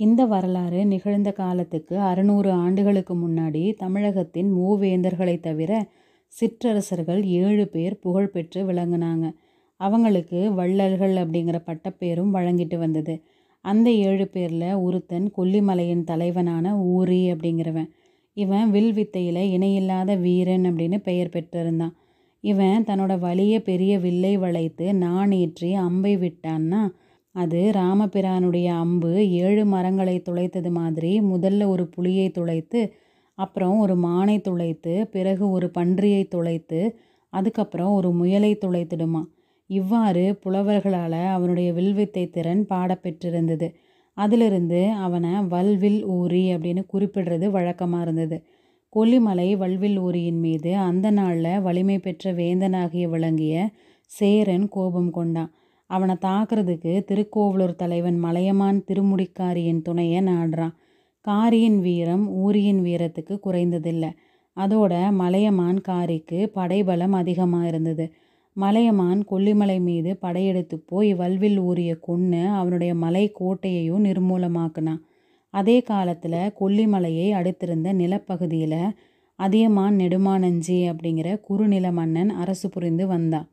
இந்த வரலாறு நிகழ்ந்த காலத்துக்கு அறுநூறு ஆண்டுகளுக்கு முன்னாடி தமிழகத்தின் மூவேந்தர்களை தவிர சிற்றரசர்கள் ஏழு பேர் புகழ்பெற்று விளங்குனாங்க. அவங்களுக்கு வள்ளல்கள் அப்படிங்கிற பட்டப்பேரும் வழங்கிட்டு வந்தது. அந்த ஏழு பேரில் ஒருத்தன் கொல்லிமலையின் தலைவனான ஊரி அப்படிங்கிறவன். இவன் வில் வித்தையில் இணையில்லாத வீரன் அப்படின்னு பெயர் பெற்றிருந்தான். இவன் தன்னோட வலிய பெரிய வில்லை வளைத்து நாணேற்றி அம்பை விட்டான்னா அது ராமபிரானுடைய அம்பு ஏழு மரங்களை துளைத்தது மாதிரி முதல்ல ஒரு புலியை துளைத்து அப்புறம் ஒரு மானை துளைத்து பிறகு ஒரு பன்றியை துளைத்து அதுக்கப்புறம் ஒரு முயலை துளைத்திடுமா. இவ்வாறு புலவர்களால் அவனுடைய வில்வித்தை திறன் பாடப்பெற்றிருந்தது. அதிலிருந்து அவனை வல்வில் ஊரி அப்படின்னு குறிப்பிடுறது வழக்கமாக இருந்தது. கொல்லிமலை வல்வில் ஊரியின் மீது அந்த நாளில் வலிமை பெற்ற வேந்தனாகிய விளங்கிய சேரன் கோபம் கொண்டான். அவனை தாக்குறதுக்கு திருக்கோவலூர் தலைவன் மலையமான் திருமுடிக்காரியின் துணையை நாடுறான். காரியின் வீரம் ஊரியின் வீரத்துக்கு குறைந்ததில்லை. அதோட மலையமான் காரிக்கு படைபலம் அதிகமாக இருந்தது. மலையமான் கொல்லிமலை மீது படையெடுத்து போய் வல்வில் ஊரிய கொன்று அவனுடைய மலை கோட்டையையும் நிர்மூலமாக்குனான். அதே காலத்தில் கொல்லிமலையை அடுத்திருந்த நிலப்பகுதியில் அதியமான் நெடுமானஞ்சி அப்படிங்கிற குறுநில மன்னன் அரசு புரிந்து வந்தான்.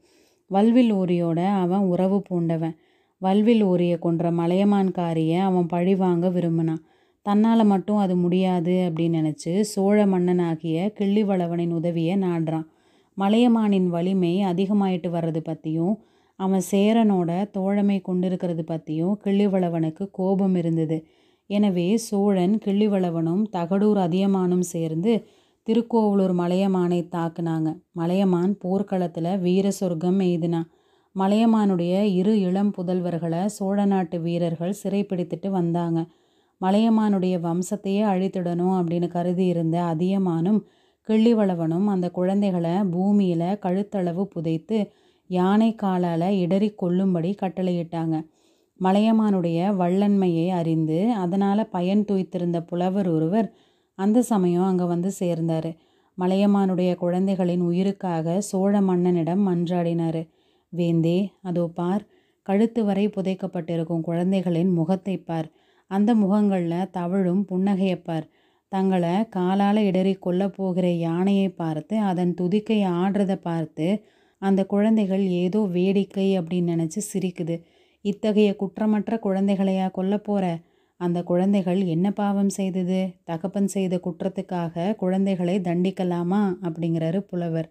வல்வில் ஊரியோட அவன் உறவு பூண்டவன். வல்வில் ஊரியை கொன்ற மலையமான்காரியை அவன் பழி வாங்க விரும்பினான். தன்னால் மட்டும் அது முடியாது அப்படின்னு நினச்சி சோழ மன்னனாகிய கிள்ளிவளவனின் உதவியை நாடுறான். மலையமானின் வலிமை அதிகமாயிட்டு வர்றது பற்றியும் அவன் சேரனோட தோழமை கொண்டிருக்கிறது பற்றியும் கிள்ளிவளவனுக்கு கோபம் இருந்தது. எனவே சோழன் கிள்ளிவளவனும் தகடூர் அதியமானும் சேர்ந்து திருக்கோவலூர் மலையமானை தாக்குனாங்க. மலையமான் போர்க்களத்தில் வீர சொர்க்கம் எய்தினான் மலையமானுடைய இரு இளம் புதல்வர்களை சோழ நாட்டு வீரர்கள் சிறைப்பிடித்துட்டு வந்தாங்க. மலையமானுடைய வம்சத்தையே அழித்திடணும் அப்படின்னு கருதி இருந்த அதியமானும் கிள்ளிவளவனும் அந்த குழந்தைகளை பூமியில் கழுத்தளவு புதைத்து யானை காலால் இடறி கொல்லும்படி கட்டளையிட்டாங்க. மலையமானுடைய வள்ளன்மையை அறிந்து அதனால் பயன் துய்த்திருந்த புலவர் ஒருவர் அந்த சமயம் அங்கே வந்து சேர்ந்தார். மலையமானுடைய குழந்தைகளின் உயிருக்காக சோழ மன்னனிடம் மன்றாடினார். வேந்தே அதோ பார் கழுத்து வரை புதைக்கப்பட்டிருக்கும் குழந்தைகளின் முகத்தை பார். அந்த முகங்களில் தவழும் புன்னகையப்பார் தங்களை காலால் இடறி கொல்ல போகிற யானையை பார்த்து அதன் துதிக்கை ஆடுறதை பார்த்து அந்த குழந்தைகள் ஏதோ வேடிக்கை அப்படின்னு நினச்சி சிரிக்குது. இத்தகைய குற்றமற்ற குழந்தைகளையா கொல்ல போகிற அந்த குழந்தைகள் என்ன பாவம் செய்தது? தகப்பன் செய்த குற்றத்துக்காக குழந்தைகளை தண்டிக்கலாமா? அப்படிங்கிறாரு புலவர்.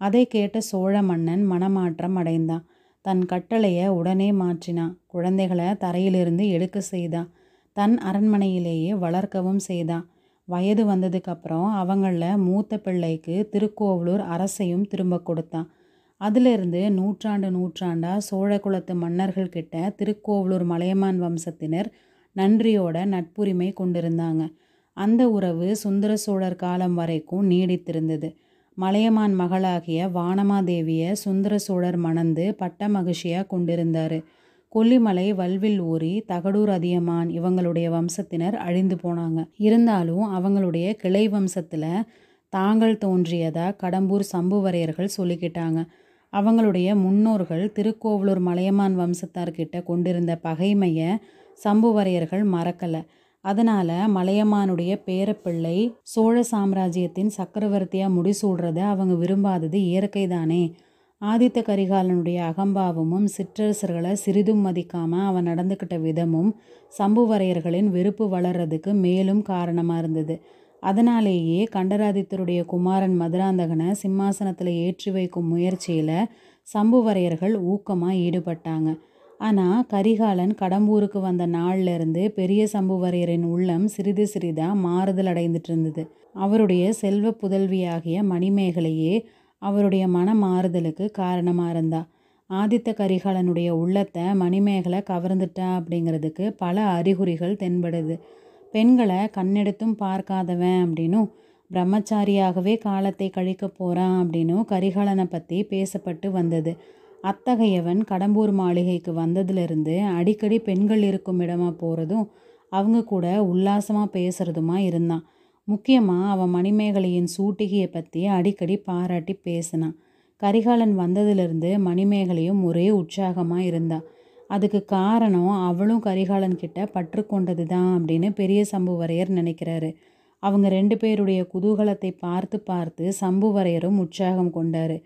அதை கேட்ட சோழ மன்னன் மனமாற்றம் அடைந்தான். தன் கட்டளையை உடனே மாற்றினான். குழந்தைகளை தரையிலிருந்து எடுக்க செய்தான். தன் அரண்மனையிலேயே வளர்க்கவும் செய்தான். வயது வந்ததுக்கப்புறம் அவங்களில் மூத்த பிள்ளைக்கு திருக்கோவலூர் அரசையும் திரும்ப கொடுத்தான். அதிலிருந்து நூற்றாண்டு நூற்றாண்டாக சோழ குலத்து மன்னர்கள் கிட்ட திருக்கோவலூர் மலையமான் வம்சத்தினர் நன்றியோட நட்புரிமை கொண்டிருந்தாங்க. அந்த உறவு சுந்தர சோழர் காலம் வரைக்கும் நீடித்திருந்தது. மலையமான் மகளாகிய வானமாதேவியை சுந்தர சோழர் மணந்து பட்ட மகிழ்ச்சியாக கொண்டிருந்தார். கொல்லிமலை வல்வில் ஊறி தகடூர் அதியமான் இவங்களுடைய வம்சத்தினர் அழிந்து போனாங்க. இருந்தாலும் அவங்களுடைய கிளை வம்சத்தில் தாங்கள் தோன்றியதாக கடம்பூர் சம்புவரையர்கள் சொல்லிக்கிட்டாங்க. அவங்களுடைய முன்னோர்கள் திருக்கோவலூர் மலையமான் வம்சத்தார்கிட்ட கொண்டிருந்த பகைமையை சம்புவரையர்கள் மறக்கலை. அதனால் மலையமானுடைய பேரப்பிள்ளை சோழ சாம்ராஜ்யத்தின் சக்கரவர்த்தியாக முடிசூடுறத அவங்க விரும்பாதது இயற்கை தானே ஆதித்த கரிகாலனுடைய அகம்பாவமும் சிற்றரசர்களை சிறிதும் மதிக்காமல் அவன் நடந்துக்கிட்ட விதமும் சம்புவரையர்களின் வெறுப்பு வளர்றதுக்கு மேலும் காரணமாக இருந்தது. அதனாலேயே கண்டராதித்தருடைய குமாரன் மதுராந்தகனை சிம்மாசனத்தில் ஏற்றி வைக்கும் முயற்சியில் சம்புவரையர்கள் ஊக்கமாக ஈடுபட்டாங்க. ஆனால் கரிகாலன் கடம்பூருக்கு வந்த நாள்லேருந்து பெரிய சம்புவரையரின் உள்ளம் சிறிது சிறிதாக மாறுதல் அடைந்துட்டு இருந்தது அவருடைய செல்வ புதல்வியாகிய மணிமேகலையே அவருடைய மன மாறுதலுக்கு காரணமாக இருந்தா. ஆதித்த கரிகாலனுடைய உள்ளத்தை மணிமேகலை கவர்ந்துட்டா அப்படிங்கிறதுக்கு பல அறிகுறிகள் தென்படுது. பெண்களை கண்ணெடுத்தும் பார்க்காதவன் அப்படின்னும் பிரம்மச்சாரியாகவே காலத்தை கழிக்க போகிறான் அப்படின்னும் கரிகாலனை பற்றி பேசப்பட்டு வந்தது. அத்தகையவன் கடம்பூர் மாளிகைக்கு வந்ததுலேருந்து அடிக்கடி பெண்கள் இருக்கும் இடமா போகிறதும் அவங்க கூட உல்லாசமாக பேசுகிறதுமா இருந்தான். முக்கியமாக அவன் மணிமேகலையின் சூட்டிகையை பற்றி அடிக்கடி பாராட்டி பேசினான். கரிகாலன் வந்ததிலிருந்து மணிமேகலையும் ஒரே உற்சாகமாக இருந்தாள் அதுக்கு காரணம் அவளும் கரிகாலன் கிட்ட பற்று கொண்டது தான் அப்படின்னு பெரிய சம்புவரையர் நினைக்கிறாரு. அவங்க ரெண்டு பேருடைய குதூகலத்தை பார்த்து பார்த்து சம்புவரையரும் உற்சாகம் கொண்டாரு.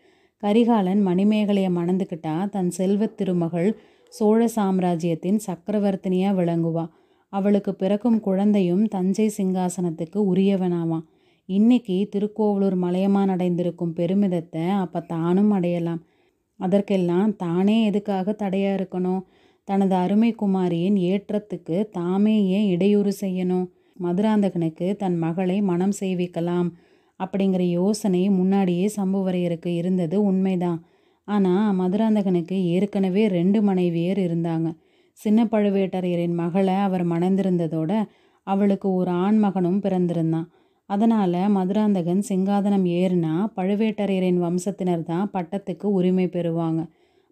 கரிகாலன் மணிமேகலையை மணந்துக்கிட்டா தன் செல்வத் திருமகள் சோழ சாம்ராஜ்யத்தின் சக்கரவர்த்தினியாக விளங்குவா. அவளுக்கு பிறக்கும் குழந்தையும் தஞ்சை சிங்காசனத்துக்கு உரியவனாவான். இன்னைக்கு திருக்கோவலூர் மலையமான் அடைந்திருக்கும் பெருமிதத்தை அப்போ தானும் அடையலாம். அதற்கெல்லாம் தானே எதுக்காக தடையாக இருக்கணும்? தனது அருமை குமாரியின் ஏற்றத்துக்கு தாமே ஏன் இடையூறு செய்யணும்? மதுராந்தகனுக்கு தன் மகளை மனம் செய்விக்கலாம். அப்படிங்கிற யோசனை முன்னாடியே சம்புவரையருக்கு இருந்தது உண்மைதான். ஆனால் மதுராந்தகனுக்கு ஏற்கனவே ரெண்டு மனைவியர் இருந்தாங்க. சின்ன பழுவேட்டரையரின் மகளை அவர் மணந்திருந்ததோட அவளுக்கு ஒரு ஆண் மகனும் பிறந்திருந்தான். அதனால் மதுராந்தகன் சிங்காதனம் ஏறினா பழுவேட்டரையரின் வம்சத்தினர் தான் பட்டத்துக்கு உரிமை பெறுவாங்க.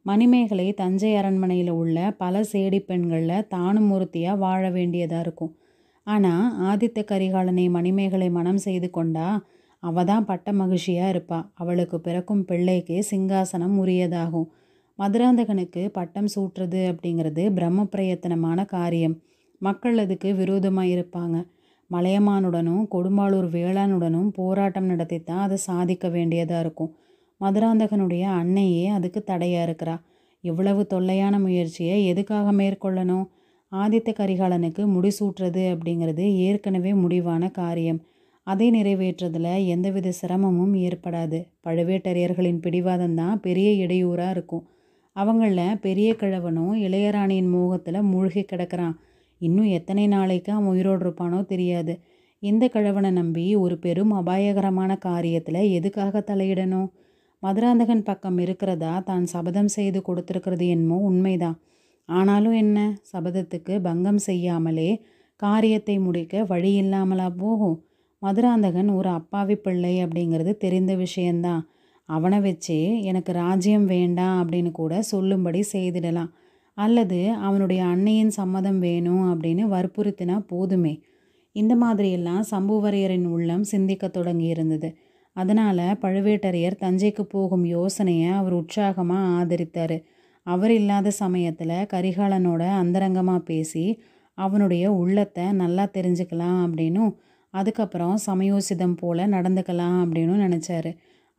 மணிமேகலை தஞ்சை அரண்மனையில் உள்ள பல சேடி பெண்களில் தானும் ஒருத்தியாக வாழ வேண்டியதாக இருக்கும். ஆனால் ஆதித்த கரிகாலனை மணிமேகலை மனம் செய்து கொண்டா அவ தான் பட்ட மகிழ்ச்சியாக இருப்பா. அவளுக்கு பிறக்கும் பிள்ளைக்கு சிங்காசனம் உரியதாகும். மதுராந்தகனுக்கு பட்டம் சூட்டுறது அப்படிங்கிறது பிரம்ம பிரயத்தனமான காரியம். மக்கள் அதுக்கு விரோதமாக இருப்பாங்க. மலையமானுடனும் கொடும்பாளூர் வேளானுடனும் போராட்டம் நடத்தி தான் அதை சாதிக்க வேண்டியதாக இருக்கும். மதுராந்தகனுடைய அன்னையே அதுக்கு தடையாக இருக்கிறா. இவ்வளவு தொல்லையான முயற்சியை எதுக்காக மேற்கொள்ளணும்? ஆதித்த கரிகாலனுக்கு முடிசூட்டுறது அப்படிங்கிறது ஏற்கனவே முடிவான காரியம். அதை நிறைவேற்றுறதுல எந்தவித சிரமமும் ஏற்படாது. பழுவேட்டரையர்களின் பிடிவாதம் தான் பெரிய இடையூறாக இருக்கும். அவங்களில் பெரிய கிழவனும் இளையராணியின் மோகத்தில் மூழ்கி கிடக்கிறான். இன்னும் எத்தனை நாளைக்கு அவன் உயிரோடு இருப்பானோ தெரியாது. இந்த கிழவனை நம்பி ஒரு பெரும் அபாயகரமான காரியத்தில் எதுக்காக தலையிடணும்? மதுராந்தகன் பக்கம் இருக்கிறதா தான் சபதம் செய்து கொடுத்துருக்கிறது என்னமோ உண்மைதான். ஆனாலும் என்ன? சபதத்துக்கு பங்கம் செய்யாமலே காரியத்தை முடிக்க வழி இல்லாமலா போகும்? மதுராந்தகன் ஒரு அப்பாவி பிள்ளை அப்படிங்கிறது தெரிந்த விஷயந்தான். அவனை வச்சே எனக்கு ராஜ்யம் வேண்டாம் அப்படின்னு கூட சொல்லும்படி செய்திடலாம். அல்லது அவனுடைய அன்னையின் சம்மதம் வேணும் அப்படின்னு வற்புறுத்தினா போதுமே. இந்த மாதிரியெல்லாம் சம்புவரையரின் உள்ளம் சிந்திக்க தொடங்கி இருந்தது அதனால் பழுவேட்டரையர் தஞ்சைக்கு போகும் யோசனையை அவர் உற்சாகமாக ஆதரித்தார். அவர் இல்லாத சமயத்தில் கரிகாலனோட அந்தரங்கமாக பேசி அவனுடைய உள்ளத்தை நல்லா தெரிஞ்சுக்கலாம் அப்படின்னும் அதுக்கப்புறம் சமயோசிதம் போல் நடந்துக்கலாம் அப்படின்னு நினச்சாரு.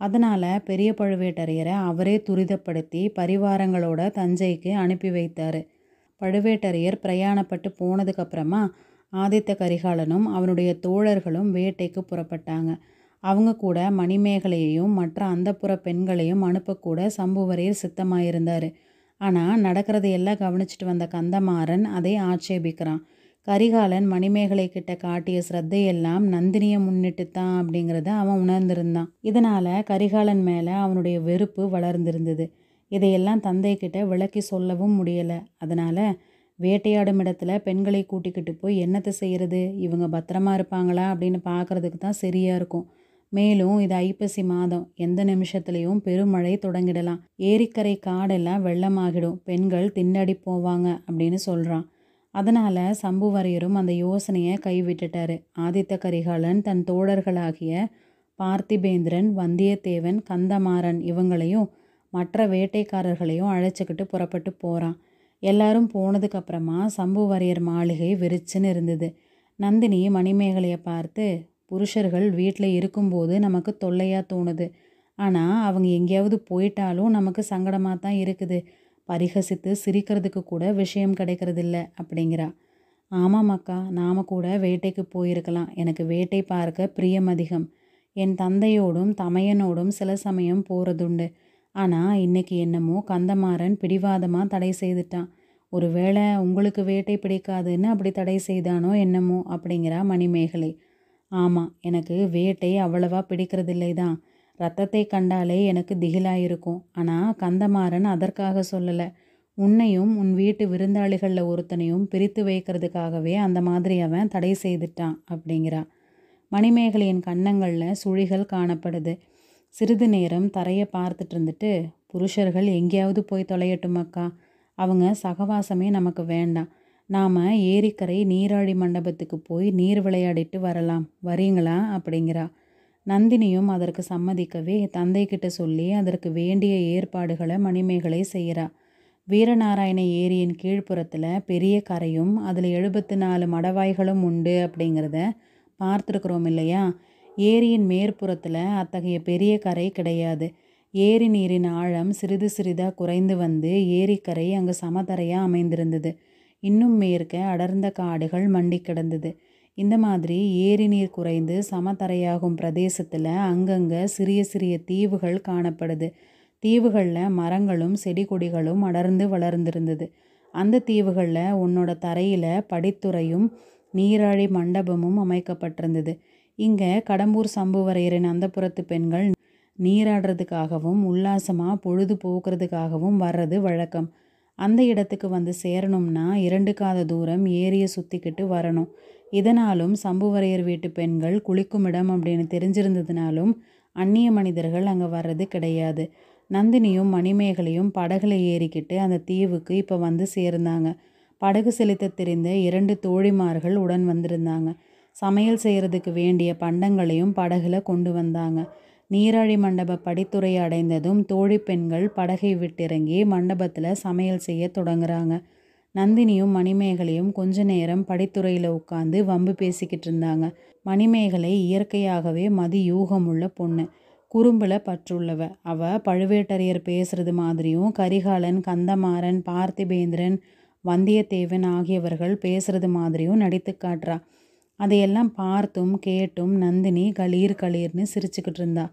அதனால் பெரிய பழுவேட்டரையரை அவரே துரிதப்படுத்தி பரிவாரங்களோட தஞ்சைக்கு அனுப்பி வைத்தார். பழுவேட்டரையர் பிரயாணப்பட்டு போனதுக்கப்புறமா ஆதித்த கரிகாலனும் அவனுடைய தோழர்களும் வேட்டைக்கு புறப்பட்டாங்க. அவங்க கூட மணிமேகலையையும் மற்ற அந்தப்புற பெண்களையும் அனுப்பக்கூட சம்புவரையர் சித்தமாயிருந்தார். ஆனால் நடக்கிறதையெல்லாம் கவனிச்சிட்டு வந்த கந்தமாறன் அதை ஆட்சேபிக்கிறான். கரிகாலன் மணிமேகலை கிட்ட காட்டிய ஸ்ரத்தையெல்லாம் நந்தினியை முன்னிட்டு தான் அப்படிங்கிறத அவன் உணர்ந்திருந்தான். இதனால் கரிகாலன் மேலே அவனுடைய வெறுப்பு வளர்ந்திருந்தது. இதையெல்லாம் தந்தை கிட்ட விளக்கி சொல்லவும் முடியலை. அதனால் வேட்டையாடும் இடத்துல பெண்களை கூட்டிக்கிட்டு போய் என்னத்தை செய்கிறது இவங்க பத்திரமா இருப்பாங்களா? அப்படின்னு பார்க்குறதுக்கு தான் சரியாக இருக்கும். மேலும் இது ஐப்பசி மாதம். எந்த நிமிஷத்துலேயும் பெருமழை தொடங்கிடலாம். ஏரிக்கரை காடெல்லாம் வெள்ளமாகிடும். பெண்கள் திண்டடி போவாங்க அப்படின்னு சொல்கிறான் அதனால் சம்புவரையரும் அந்த யோசனையை கைவிட்டுட்டாரு. ஆதித்த கரிகாலன் தன் தோழர்களாகிய பார்த்திபேந்திரன் வந்தியத்தேவன் கந்தமாறன் இவங்களையும் மற்ற வேட்டைக்காரர்களையும் அழைச்சிக்கிட்டு புறப்பட்டு போகிறான் எல்லாரும் போனதுக்கப்புறமா சம்புவரையர் மாளிகை வெறிச்சுன்னு இருந்தது. நந்தினி மணிமேகலையை பார்த்து புருஷர்கள் வீட்டில் இருக்கும்போது நமக்கு தொல்லையாக தோணுது. ஆனால் அவங்க எங்கேயாவது போயிட்டாலும் நமக்கு சங்கடமாக தான் இருக்குது. பரிகசித்து சிரிக்கிறதுக்கு கூட விஷயம் கிடைக்கிறதில்ல அப்படிங்கிறா. ஆமாம் அக்கா நாம் கூட வேட்டைக்கு போயிருக்கலாம். எனக்கு வேட்டை பார்க்க பிரியம் அதிகம். என் தந்தையோடும் தமையனோடும் சில சமயம் போகிறதுண்டு ஆனால் இன்னைக்கு என்னமோ கந்தமாறன் பிடிவாதமாக தடை செய்துட்டான். ஒருவேளை உங்களுக்கு வேட்டை பிடிக்காதுன்னு அப்படி தடை செய்தானோ என்னமோ அப்படிங்கிறா மணிமேகலை. ஆமாம் எனக்கு வேட்டை அவ்வளவா பிடிக்கிறதில்லை தான் ரத்தத்தை கண்டாலே எனக்கு திகிலாக இருக்கும் ஆனால் கந்தமாறன் அதற்காக சொல்லலை. உன்னையும் உன் வீட்டு விருந்தாளிகளில் ஒருத்தனையும் பிரித்து வைக்கிறதுக்காகவே அந்த மாதிரி அவன் தடை செய்துட்டான் அப்படிங்கிறா. மணிமேகலையின் கன்னங்களில் சுழிகள் காணப்படுது. சிறிது நேரம் தரையை பார்த்துட்டு இருந்துட்டு புருஷர்கள் எங்கேயாவது போய் தொலையட்டும் அக்கா. அவங்க சகவாசமே நமக்கு வேண்டாம். நாம் ஏரிக்கரை நீராழி மண்டபத்துக்கு போய் நீர் விளையாடிட்டு வரலாம். வரீங்களா? அப்படிங்கிறா. நந்தினியும் அதற்கு சம்மதிக்கவே தந்தைக்கிட்ட சொல்லி அதற்கு வேண்டிய ஏற்பாடுகளை மணிமேகலை செய்கிறா வீரநாராயண ஏரியின் கீழ்ப்புறத்தில் பெரிய கரையும் அதில் எழுபத்து நாலு மடவாய்களும் உண்டு அப்படிங்கிறத பார்த்துருக்குறோம் இல்லையா? ஏரியின் மேற்புறத்தில் அத்தகைய பெரிய கரை கிடையாது. ஏரி நீரின் ஆழம் சிறிது சிறிதாக குறைந்து வந்து ஏரிக்கரை அங்கு சமதரையாக அமைந்திருந்தது. இன்னும் மேற்க அடர்ந்த காடுகள் மண்டி கிடந்தது. இந்த மாதிரி ஏரி நீர் குறைந்து சமதரையாகும் பிரதேசத்தில் அங்கங்கே சிறிய சிறிய தீவுகள் காணப்படுது. தீவுகளில் மரங்களும் செடி கொடிகளும் அடர்ந்து வளர்ந்திருந்தது. அந்த தீவுகளில் உன்னோட தரையில் படித்துறையும் நீராழி மண்டபமும் அமைக்கப்பட்டிருந்தது. இங்கே கடம்பூர் சம்புவரையரின் அந்தப்புறத்து பெண்கள் நீராடுறதுக்காகவும் உல்லாசமாக பொழுது போக்குறதுக்காகவும் வர்றது வழக்கம். அந்த இடத்துக்கு வந்து சேரணும்னா இரண்டு காத தூரம் ஏரியை சுற்றிக்கிட்டு வரணும். இதனாலும் சம்புவரையர் வீட்டு பெண்கள் குளிக்கும் இடம் அப்படின்னு தெரிஞ்சிருந்ததுனாலும் அந்நிய மனிதர்கள் அங்கே வர்றது கிடையாது. நந்தினியும் மணிமேகலையும் படகுல ஏறிக்கிட்டு அந்த தீவுக்கு இப்போ வந்து சேர்ந்தாங்க. படகு செலுத்த தெரிந்த இரண்டு தோழிமார்கள் உடன் வந்திருந்தாங்க. சமையல் செய்கிறதுக்கு வேண்டிய பண்டங்களையும் படகுல கொண்டு வந்தாங்க. நீராழி மண்டப படித்துறை அடைந்ததும் தோழி பெண்கள் படகை விட்டிறங்கி மண்டபத்தில் சமையல் செய்ய தொடங்குறாங்க. நந்தினியும் மணிமேகலையும் கொஞ்ச நேரம் படித்துறையில் உட்காந்து வம்பு பேசிக்கிட்டு இருந்தாங்க. மணிமேகலை இயற்கையாகவே மதி யூகமுள்ள பொண்ணு. குறும்பில் பற்றுள்ளவ. அவ பழுவேட்டரையர் பேசுறது மாதிரியும் கரிகாலன் கந்தமாறன் பார்த்திபேந்திரன் வந்தியத்தேவன் ஆகியவர்கள் பேசுறது மாதிரியும் நடித்து காட்டுறா. அதையெல்லாம் பார்த்தும் கேட்டும் நந்தினி களீர் களீர்னு சிரிச்சுக்கிட்டு இருந்தா.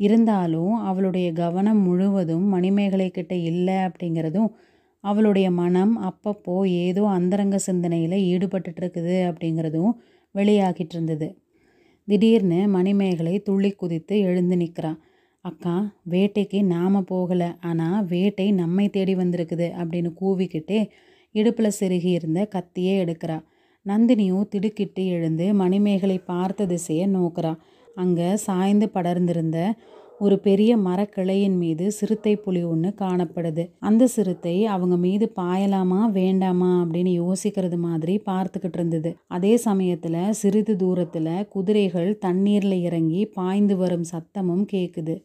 இருந்தாலும் அவளுடைய கவனம் முழுவதும் மணிமேகலை கிட்ட இல்லை அப்படிங்கிறதும் அவளுடைய மனம் அப்பப்போ ஏதோ அந்தரங்க சிந்தனையில் ஈடுபட்டுட்டு இருக்குது அப்படிங்கிறதும் வெளியாகிட்டு இருந்தது. திடீர்னு மணிமேகலை துள்ளி குதித்து எழுந்து நிற்கிறான் அக்கா வேட்டைக்கு நாம் போகலை. ஆனால் வேட்டை நம்மை தேடி வந்திருக்குது அப்படின்னு கூவிக்கிட்டே இடுப்பில் செருகி இருந்த கத்தியே எடுக்கிறா. நந்தினியும் திடுக்கிட்டு எழுந்து மணிமேகலை பார்த்த திசையை நோக்கிறா. அங்கே சாய்ந்து படர்ந்திருந்த ஒரு பெரிய மரக்கிளையின் மீது சிறுத்தை புலி ஒன்று காணப்படுது. அந்த சிறுத்தை அவங்க மீது பாயலாமா வேண்டாமா அப்படின்னு யோசிக்கிறது மாதிரி பார்த்துக்கிட்டு இருந்தது. அதே சமயத்தில் சிறிது தூரத்தில் குதிரைகள் தண்ணீரில் இறங்கி பாய்ந்து வரும் சத்தமும் கேட்குது